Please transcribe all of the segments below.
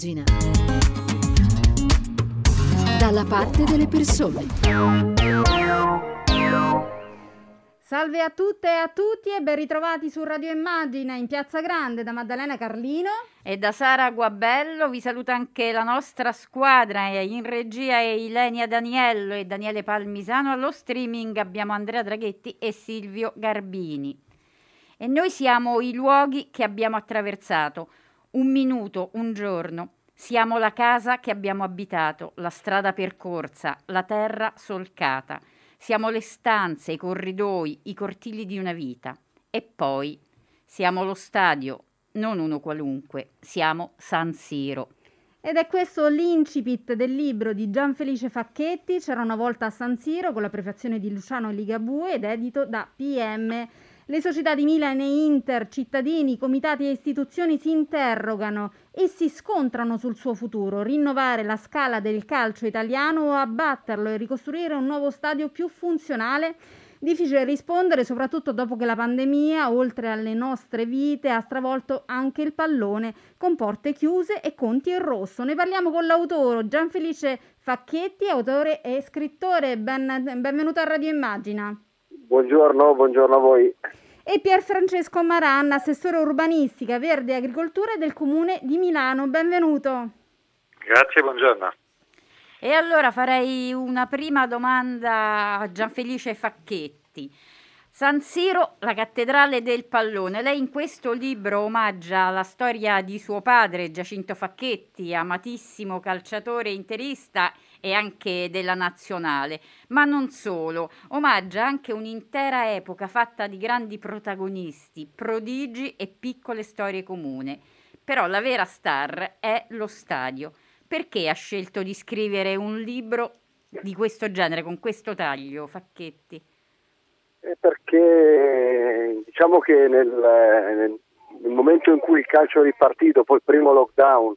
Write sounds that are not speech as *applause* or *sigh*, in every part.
Immagina. Dalla parte delle persone. Salve a tutte e a tutti e ben ritrovati su Radio Immagina in Piazza Grande da Maddalena Carlino e da Sara Guabello. Vi saluta anche la nostra squadra in regia è Ilenia Daniello e Daniele Palmisano. Allo streaming abbiamo Andrea Draghetti e Silvio Garbini. E noi siamo i luoghi che abbiamo attraversato, un minuto, un giorno. Siamo la casa che abbiamo abitato, la strada percorsa, la terra solcata. Siamo le stanze, i corridoi, i cortili di una vita. E poi siamo lo stadio, non uno qualunque, siamo San Siro. Ed è questo l'incipit del libro di Gianfelice Facchetti, C'era una volta a San Siro, con la prefazione di Luciano Ligabue ed edito da PM le società di Milan e Inter, cittadini, comitati e istituzioni si interrogano e si scontrano sul suo futuro, rinnovare la scala del calcio italiano o abbatterlo e ricostruire un nuovo stadio più funzionale? Difficile rispondere, soprattutto dopo che la pandemia, oltre alle nostre vite, ha stravolto anche il pallone, con porte chiuse e conti in rosso. Ne parliamo con l'autore Gianfelice Facchetti, autore e scrittore. Ben, benvenuto a Radio Immagina. Buongiorno, buongiorno a voi e Pier Francesco Maranna, assessore urbanistica, verde e agricoltura del comune di Milano. Benvenuto. Grazie, buongiorno. E allora farei una prima domanda a Gianfelice Facchetti. San Siro, la cattedrale del pallone. Lei in questo libro omaggia la storia di suo padre Giacinto Facchetti, amatissimo calciatore interista e anche della nazionale, ma non solo, omaggia anche un'intera epoca fatta di grandi protagonisti, prodigi e piccole storie comuni. Però la vera star è lo stadio. Perché ha scelto di scrivere un libro di questo genere, con questo taglio, Facchetti? Perché diciamo che nel, nel, nel momento in cui il calcio è ripartito, poi il primo lockdown,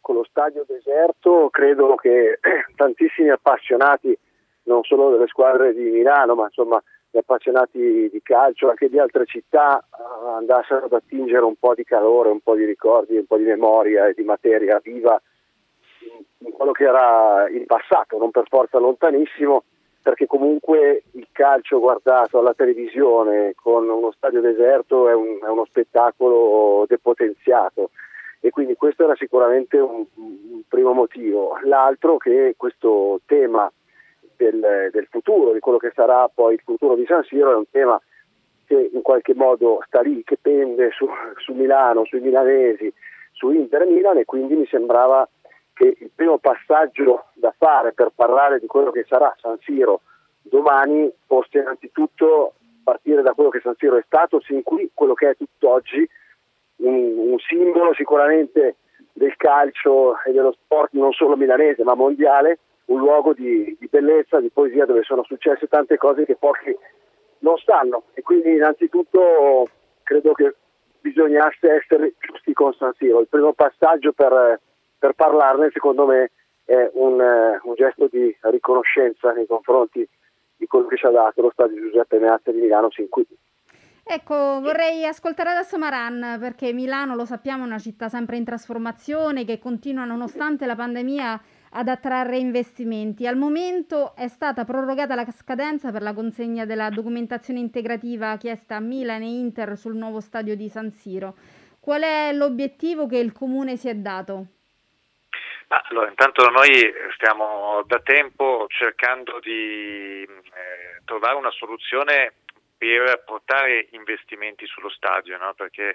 con lo stadio deserto, credo che *clears throat* tantissimi appassionati, non solo delle squadre di Milano, ma insomma gli appassionati di calcio anche di altre città uh, andassero ad attingere un po' di calore, un po' di ricordi, un po' di memoria e di materia viva in quello che era il passato, non per forza lontanissimo, perché comunque il calcio guardato alla televisione con uno stadio deserto è, un, è uno spettacolo depotenziato e quindi questo era sicuramente un, un primo motivo. L'altro che questo tema del, del, futuro, di quello che sarà poi il futuro di San Siro, è un tema che in qualche modo sta lì, che pende su, su Milano, sui milanesi, su Inter Milan e quindi mi sembrava che il primo passaggio da fare per parlare di quello che sarà San Siro domani fosse innanzitutto partire da quello che San Siro è stato sin qui, quello che è tutt'oggi un, un simbolo sicuramente del calcio e dello sport non solo milanese ma mondiale, un luogo di, di, bellezza, di poesia dove sono successe tante cose che pochi non sanno e quindi innanzitutto credo che bisognasse essere giusti con San Siro. Il primo passaggio per, per parlarne secondo me è un, un, gesto di riconoscenza nei confronti di quello che ci ha dato lo stadio Giuseppe Meazza di Milano sin qui. Ecco, vorrei ascoltare adesso Maran perché Milano, lo sappiamo, è una città sempre in trasformazione che continua nonostante la pandemia ad attrarre investimenti. Al momento è stata prorogata la scadenza per la consegna della documentazione integrativa chiesta a Milan e Inter sul nuovo stadio di San Siro. Qual è l'obiettivo che il comune si è dato? Allora, intanto noi stiamo da tempo cercando di eh, trovare una soluzione per portare investimenti sullo stadio, no? perché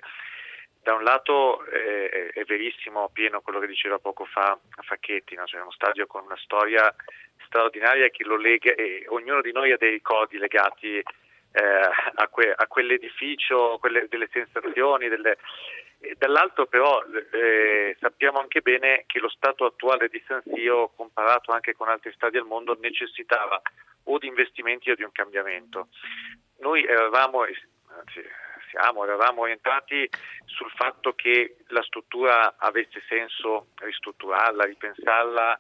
da un lato eh, è verissimo pieno quello che diceva poco fa Facchetti, no? cioè uno stadio con una storia straordinaria che lo lega e ognuno di noi ha dei ricordi legati eh, a, que- a, quell'edificio, quelle, delle sensazioni, delle... dall'altro però eh, sappiamo anche bene che lo stato attuale di San Siro, comparato anche con altri stadi al mondo, necessitava o di investimenti o di un cambiamento. Noi eravamo, anzi siamo, eravamo orientati sul fatto che la struttura avesse senso ristrutturarla, ripensarla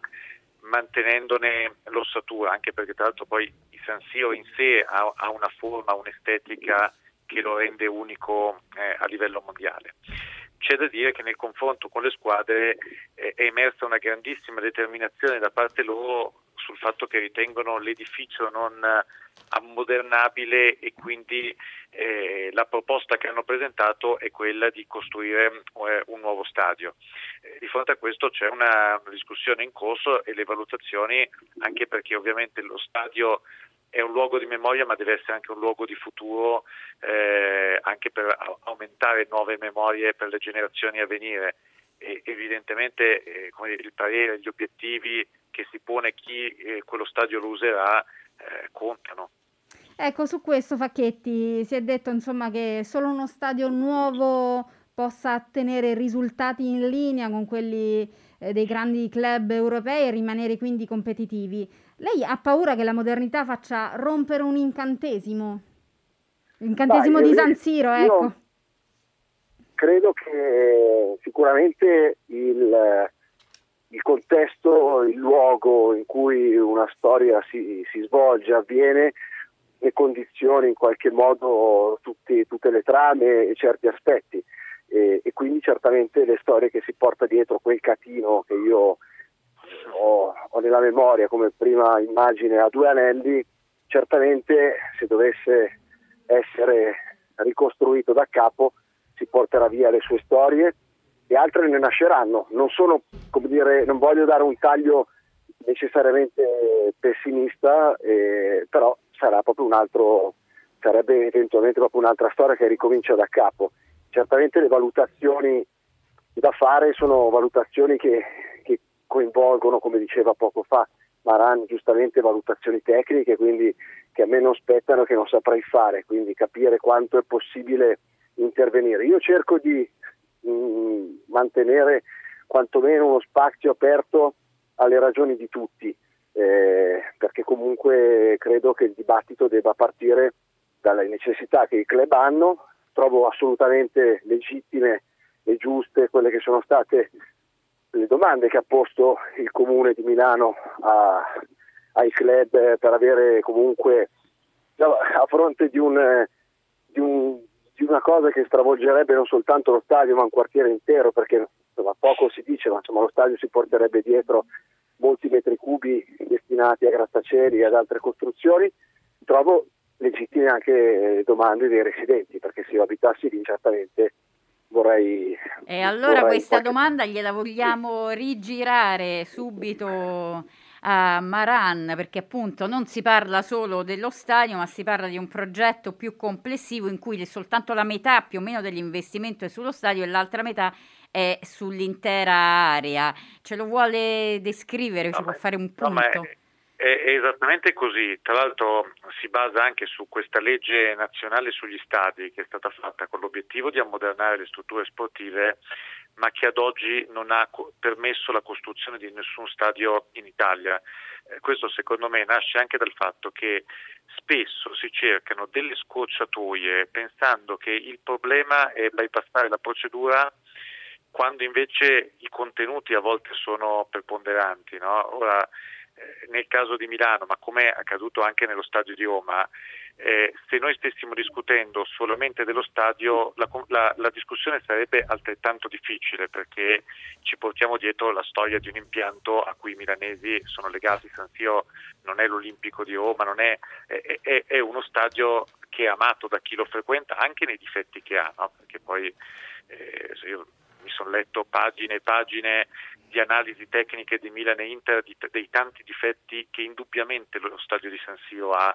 mantenendone l'ossatura, anche perché tra l'altro poi San Siro in sé ha, ha una forma, un'estetica che lo rende unico eh, a livello mondiale. c'è da dire che nel confronto con le squadre eh, è emersa una grandissima determinazione da parte loro sul fatto che ritengono l'edificio non ammodernabile e quindi eh, la proposta che hanno presentato è quella di costruire eh, un nuovo stadio. Eh, di fronte a questo c'è una, una discussione in corso e le valutazioni, anche perché ovviamente lo stadio è un luogo di memoria ma deve essere anche un luogo di futuro eh, anche per aumentare nuove memorie per le generazioni a venire e evidentemente eh, il parere, gli obiettivi che si pone chi eh, quello stadio lo userà eh, contano. Ecco, su questo Facchetti si è detto insomma che solo uno stadio nuovo possa ottenere risultati in linea con quelli eh, dei grandi club europei e rimanere quindi competitivi. Lei ha paura che la modernità faccia rompere un incantesimo? L'incantesimo di San Siro, ecco. Credo che sicuramente il, il, contesto, il luogo in cui una storia si, si svolge, avviene, ne condizioni in qualche modo tutti, tutte le trame e certi aspetti. E, e, quindi certamente le storie che si porta dietro quel catino che io ho, ho nella memoria come prima immagine a due anelli, certamente se dovesse essere ricostruito da capo si porterà via le sue storie e altre ne nasceranno. Non, sono, dire, non voglio dare un taglio necessariamente pessimista, eh, però sarà proprio un altro, sarebbe eventualmente proprio un'altra storia che ricomincia da capo. Certamente le valutazioni da fare sono valutazioni che, che coinvolgono, come diceva poco fa Maran, giustamente valutazioni tecniche, quindi che a me non spettano, che non saprei fare, quindi capire quanto è possibile intervenire. Io cerco di mh, mm, mantenere quantomeno uno spazio aperto alle ragioni di tutti, eh, perché comunque credo che il dibattito debba partire dalle necessità che i club hanno, trovo assolutamente legittime e giuste quelle che sono state domande che ha posto il comune di Milano a, ai club per avere comunque a fronte di, un, di, un, di, una cosa che stravolgerebbe non soltanto lo stadio ma un quartiere intero perché insomma, poco si dice ma insomma, lo stadio si porterebbe dietro molti metri cubi destinati a grattacieli e ad altre costruzioni, trovo legittime anche domande dei residenti, perché se io abitassi lì certamente vorrei... E allora vorrei questa qualche... domanda gliela vogliamo rigirare subito a Maran, perché appunto non si parla solo dello stadio, ma si parla di un progetto più complessivo in cui soltanto la metà più o meno dell'investimento è sullo stadio e l'altra metà è sull'intera area. Ce lo vuole descrivere, no, ci può fare un punto? No, è, esattamente così. Tra l'altro si basa anche su questa legge nazionale sugli stadi che è stata fatta con l'obiettivo di ammodernare le strutture sportive ma che ad oggi non ha permesso la costruzione di nessun stadio in Italia. Eh, questo secondo me nasce anche dal fatto che spesso si cercano delle scorciatoie pensando che il problema è bypassare la procedura quando invece i contenuti a volte sono preponderanti. No? Ora, nel caso di Milano, ma come è accaduto anche nello stadio di Roma, eh, se noi stessimo discutendo solamente dello stadio, la, la, la, discussione sarebbe altrettanto difficile perché ci portiamo dietro la storia di un impianto a cui i milanesi sono legati. San Siro non è l'Olimpico di Roma, è, è, è, uno stadio che è amato da chi lo frequenta anche nei difetti che ha, no? perché poi eh, io mi sono letto pagine e pagine di analisi tecniche di Milan e Inter di, dei tanti difetti che indubbiamente lo stadio di San Siro ha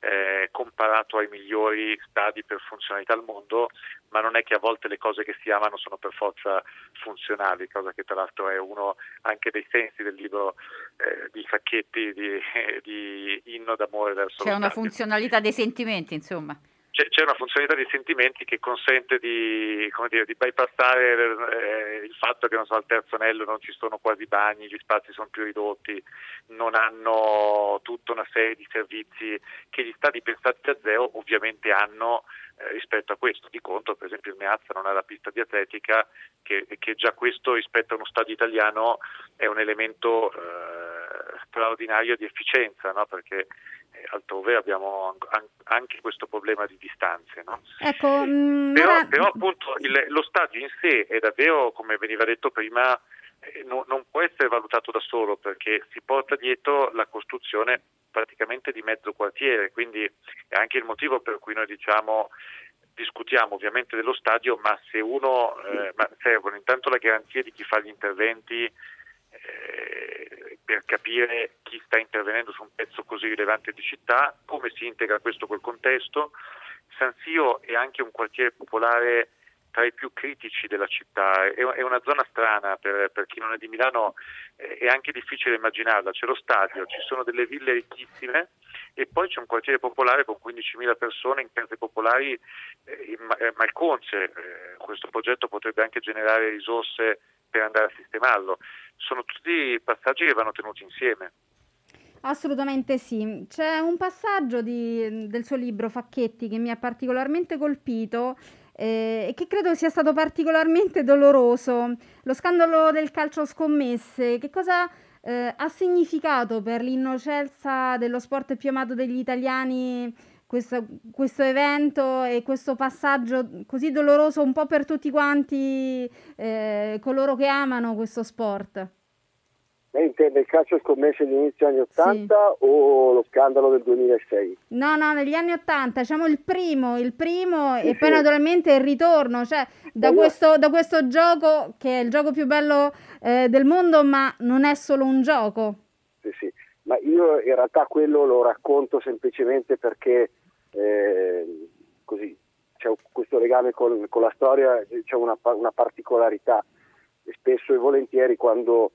eh, comparato ai migliori stadi per funzionalità al mondo, ma non è che a volte le cose che si amano sono per forza funzionali, cosa che tra l'altro è uno anche dei sensi del libro eh, di Facchetti di, *laughs* di Inno d'amore verso C'è una stadio. funzionalità dei sentimenti, insomma c'è, una funzionalità di sentimenti che consente di, dire, di bypassare eh, il fatto che so, al terzo anello non ci sono quasi bagni, gli spazi sono più ridotti, non hanno tutta una serie di servizi che gli stati pensati a zero ovviamente hanno eh, rispetto a questo. Di contro, per esempio, il Meazza non ha la pista di atletica, che, che già questo rispetto a uno stadio italiano è un elemento eh, straordinario di efficienza, no? perché altrove abbiamo anche questo problema di distanze. No? Ecco, mh, però, ora... però, appunto il, lo stadio in sé è davvero, come veniva detto prima, eh, no, non può essere valutato da solo perché si porta dietro la costruzione praticamente di mezzo quartiere, quindi è anche il motivo per cui noi diciamo discutiamo ovviamente dello stadio, ma se uno eh, ma servono intanto la garanzia di chi fa gli interventi eh, per capire chi sta intervenendo su un pezzo così rilevante di città, come si integra questo col contesto. San Siro è anche un quartiere popolare tra i più critici della città, è, una zona strana per, per, chi non è di Milano, è anche difficile immaginarla, c'è lo stadio, ci sono delle ville ricchissime e poi c'è un quartiere popolare con 15.000 persone in case popolari eh, malconce, eh, questo progetto potrebbe anche generare risorse per andare a sistemarlo, sono tutti passaggi che vanno tenuti insieme. Assolutamente sì. C'è un passaggio di, del suo libro Facchetti che mi ha particolarmente colpito eh, e che credo sia stato particolarmente doloroso. Lo scandalo del calcio scommesse, che cosa eh, ha significato per l'innocenza dello sport più amato degli italiani questo, questo, evento e questo passaggio così doloroso un po' per tutti quanti eh, coloro che amano questo sport? Lei intende il calcio scommesse di inizio anni 80 sì. o lo scandalo del 2006? No, no, negli anni 80, diciamo il primo, il primo sì, e sì. poi naturalmente il ritorno, cioè da, io... questo, da, questo, gioco che è il gioco più bello eh, del mondo, ma non è solo un gioco. Sì, sì, ma io in realtà quello lo racconto semplicemente perché eh, così c'è questo legame con, con la storia, c'è una, una particolarità e spesso e volentieri quando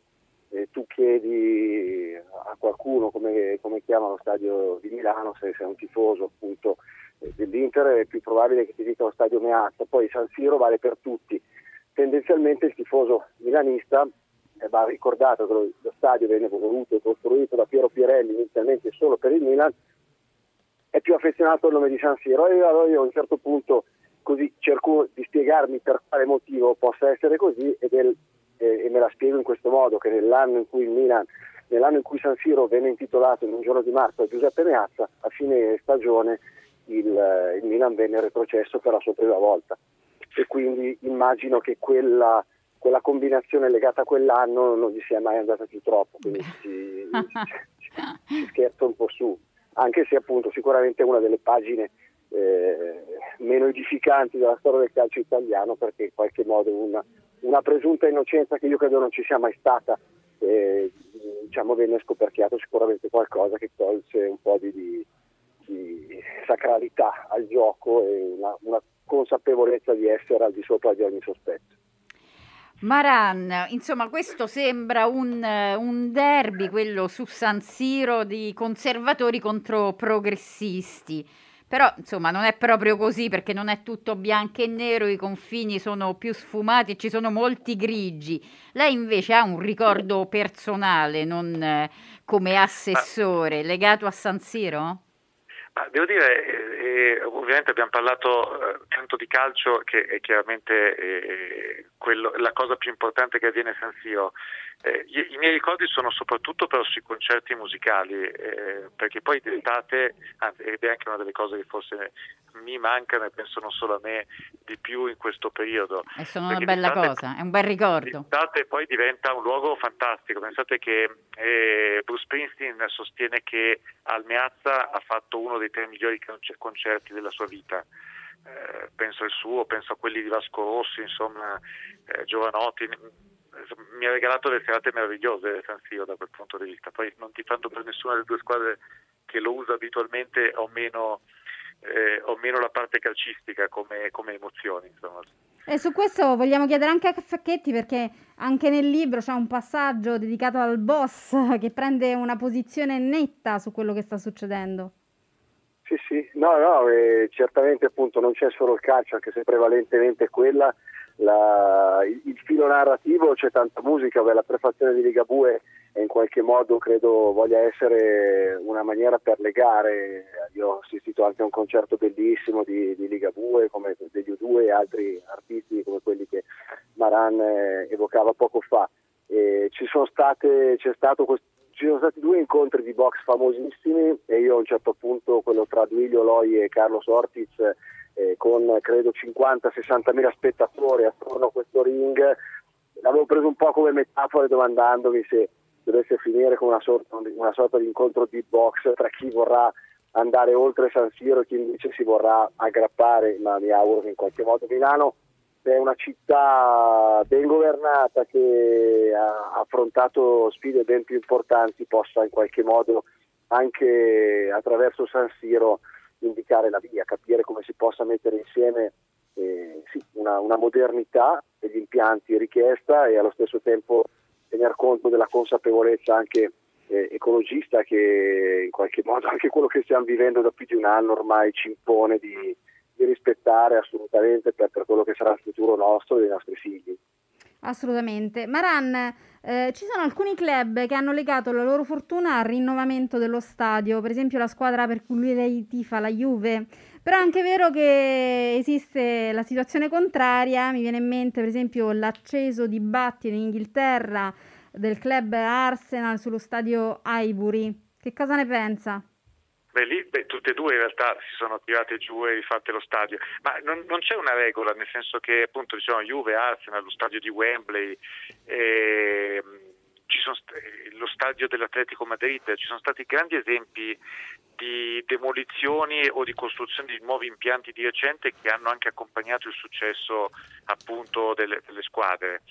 eh, tu chiedi a qualcuno come, come, chiama lo stadio di Milano, se sei un tifoso appunto eh, dell'Inter, è più probabile che ti dica lo stadio Meazza, poi San Siro vale per tutti. Tendenzialmente il tifoso milanista eh, va ricordato che lo, lo stadio venne voluto e costruito da Piero Pirelli inizialmente solo per il Milan, è più affezionato al nome di San Siro. E allora io a un certo punto così cerco di spiegarmi per quale motivo possa essere così ed è eh, e me la spiego in questo modo, che nell'anno in cui il Milan nell'anno in cui San Siro venne intitolato in un giorno di marzo a Giuseppe Meazza, a fine stagione il, il, Milan venne retrocesso per la sua prima volta. E quindi immagino che quella, quella combinazione legata a quell'anno non gli sia mai andata più troppo, quindi si, *laughs* si, si scherza un po' su, anche se appunto sicuramente una delle pagine eh, meno edificanti della storia del calcio italiano perché in qualche modo una, una presunta innocenza che io credo non ci sia mai stata, eh, diciamo venne scoperchiato sicuramente qualcosa che tolse un po' di, di, di sacralità al gioco e una, una consapevolezza di essere al di sopra di ogni sospetto. Maran, insomma, questo sembra un, un, derby, quello su San Siro di conservatori contro progressisti. Però, insomma, non è proprio così perché non è tutto bianco e nero, i confini sono più sfumati e ci sono molti grigi. Lei invece ha un ricordo personale, non eh, come assessore, legato a San Siro? Ma devo dire, eh, ovviamente abbiamo parlato eh, tanto di calcio che è chiaramente eh, quello, la cosa più importante che avviene a San Siro. Eh, i, i, miei ricordi sono soprattutto però sui concerti musicali, eh, perché poi d'estate, anzi, ed è anche una delle cose che forse mi mancano e penso non solo a me di più in questo periodo. E sono una bella cosa, è un bel ricordo. L'estate poi diventa un luogo fantastico, pensate che eh, Bruce Springsteen sostiene che al Meazza ha fatto uno dei tre migliori concerti della sua vita. Eh, penso al suo, penso a quelli di Vasco Rossi, insomma, eh, Giovanotti mi ha regalato delle serate meravigliose San Siro da quel punto di vista. Poi non ti fanno per nessuna delle due squadre che lo usa abitualmente o meno, eh, o meno la parte calcistica come, come emozioni. Insomma. E su questo vogliamo chiedere anche a Facchetti perché anche nel libro c'è un passaggio dedicato al boss *laughs* che prende una posizione netta su quello che sta succedendo. Sì, sì, no, no, eh, certamente appunto non c'è solo il calcio, anche se prevalentemente quella la, il filo narrativo c'è tanta musica, beh, la prefazione di Ligabue in qualche modo credo voglia essere una maniera per legare, io ho assistito anche a un concerto bellissimo di, di Ligabue come degli U2 e altri artisti come quelli che Maran eh, evocava poco fa. State, c'è stato questo ci sono stati due incontri di box famosissimi e io a un certo punto, quello tra Duilio Loi e Carlo Ortiz, eh, con credo 50-60 mila spettatori attorno a questo ring, l'avevo preso un po' come metafora domandandomi se dovesse finire con una sorta, una sorta di incontro di box tra chi vorrà andare oltre San Siro e chi invece si vorrà aggrappare, ma mi auguro che in qualche modo Milano è una città ben governata che ha affrontato sfide ben più importanti possa in qualche modo anche attraverso San Siro indicare la via, capire come si possa mettere insieme eh, sì, una, una, modernità degli impianti richiesta e allo stesso tempo tener conto della consapevolezza anche eh, ecologista che in qualche modo *laughs* anche quello che stiamo vivendo da più di un anno ormai ci impone di, di rispettare assolutamente per, per, quello che sarà il futuro nostro e dei nostri figli. Assolutamente. Maran, eh, ci sono alcuni club che hanno legato la loro fortuna al rinnovamento dello stadio, per esempio la squadra per cui lei tifa, la Juve, però è anche vero che esiste la situazione contraria, mi viene in mente per esempio l'acceso dibattito in Inghilterra del club Arsenal sullo stadio Highbury. Che cosa ne pensa? Beh, lì beh, tutte e due in realtà si sono tirate giù e rifatte lo stadio, ma non, non c'è una regola, nel senso che appunto diciamo Juve, Arsenal, lo stadio di Wembley, eh, lo stadio dell'Atletico Madrid, ci sono stati grandi esempi di demolizioni o di costruzione di nuovi impianti di recente che hanno anche accompagnato il successo appunto delle, delle squadre.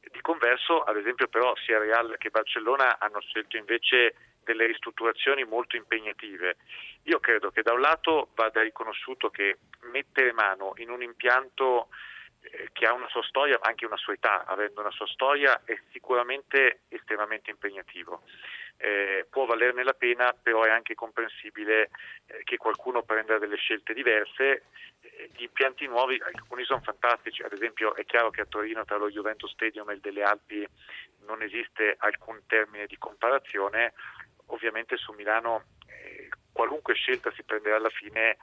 Di converso, ad esempio, però sia Real che Barcellona hanno scelto invece delle ristrutturazioni molto impegnative. Io credo che da un lato vada riconosciuto che mettere mano in un impianto eh, che ha una sua storia, ma anche una sua età, avendo una sua storia, è sicuramente estremamente impegnativo. Eh, può valerne la pena, però è anche comprensibile eh, che qualcuno prenda delle scelte diverse. Eh, gli impianti nuovi, alcuni sono fantastici, ad esempio è chiaro che a Torino tra lo Juventus Stadium e il delle Alpi non esiste alcun termine di comparazione, ovviamente su Milano eh, qualunque scelta si prenderà alla fine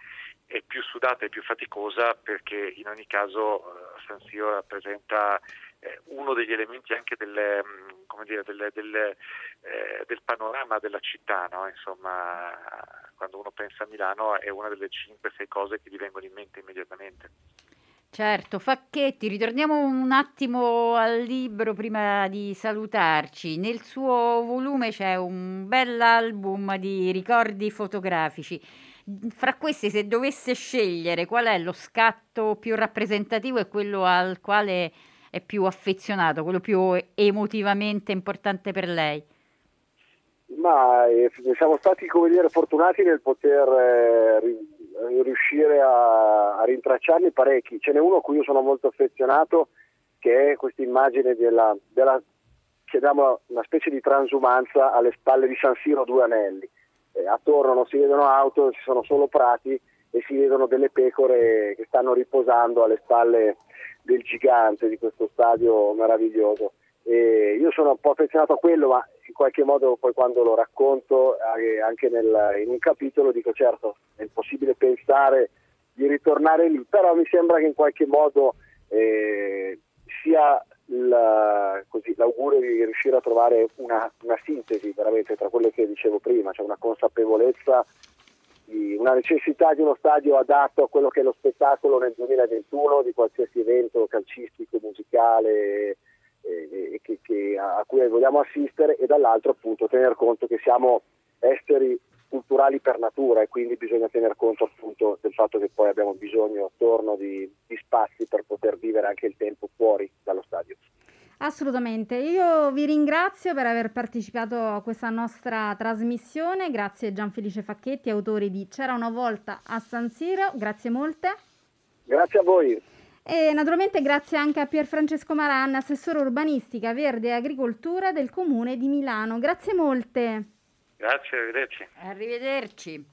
è più sudata e più faticosa perché in ogni caso eh, San Siro rappresenta eh, uno degli elementi anche del, mm, dire, del, del, eh, del panorama della città, no? insomma quando uno pensa a Milano è una delle 5-6 cose che gli vengono in mente immediatamente. Certo, Facchetti, ritorniamo un attimo al libro prima di salutarci. Nel suo volume c'è un bell'album di ricordi fotografici. Fra questi, se dovesse scegliere qual è lo scatto più rappresentativo e quello al quale è più affezionato, quello più emotivamente importante per lei? Ma eh, siamo stati, come dire, fortunati nel poter eh, riuscire a, a rintracciarne parecchi. Ce n'è uno a cui io sono molto affezionato, che è questa immagine della, della chiamiamola una specie di transumanza alle spalle di San Siro due anelli. Eh, attorno non si vedono auto, ci sono solo prati e si vedono delle pecore che stanno riposando alle spalle del gigante di questo stadio meraviglioso. E io sono un po' affezionato a quello, ma in qualche modo poi quando lo racconto eh, anche nel, in un capitolo dico certo è impossibile pensare di ritornare lì, però mi sembra che in qualche modo eh, sia la, così, l'augurio di riuscire a trovare una, una, sintesi veramente tra quello che dicevo prima, cioè una consapevolezza, di, una necessità di uno stadio adatto a quello che è lo spettacolo nel 2021 di qualsiasi evento calcistico, musicale, eh, che, che, a cui vogliamo assistere e dall'altro appunto tener conto che siamo esseri culturali per natura e quindi bisogna tener conto appunto del fatto che poi abbiamo bisogno attorno di, di spazi per poter vivere anche il tempo fuori dallo stadio. Assolutamente, io vi ringrazio per aver partecipato a questa nostra trasmissione, grazie Gianfelice Facchetti, autori di C'era una volta a San Siro, grazie molte. Grazie a voi. E naturalmente grazie anche a Pier Francesco Maran, assessore urbanistica, verde e agricoltura del comune di Milano. Grazie molte. Grazie, arrivederci. Arrivederci.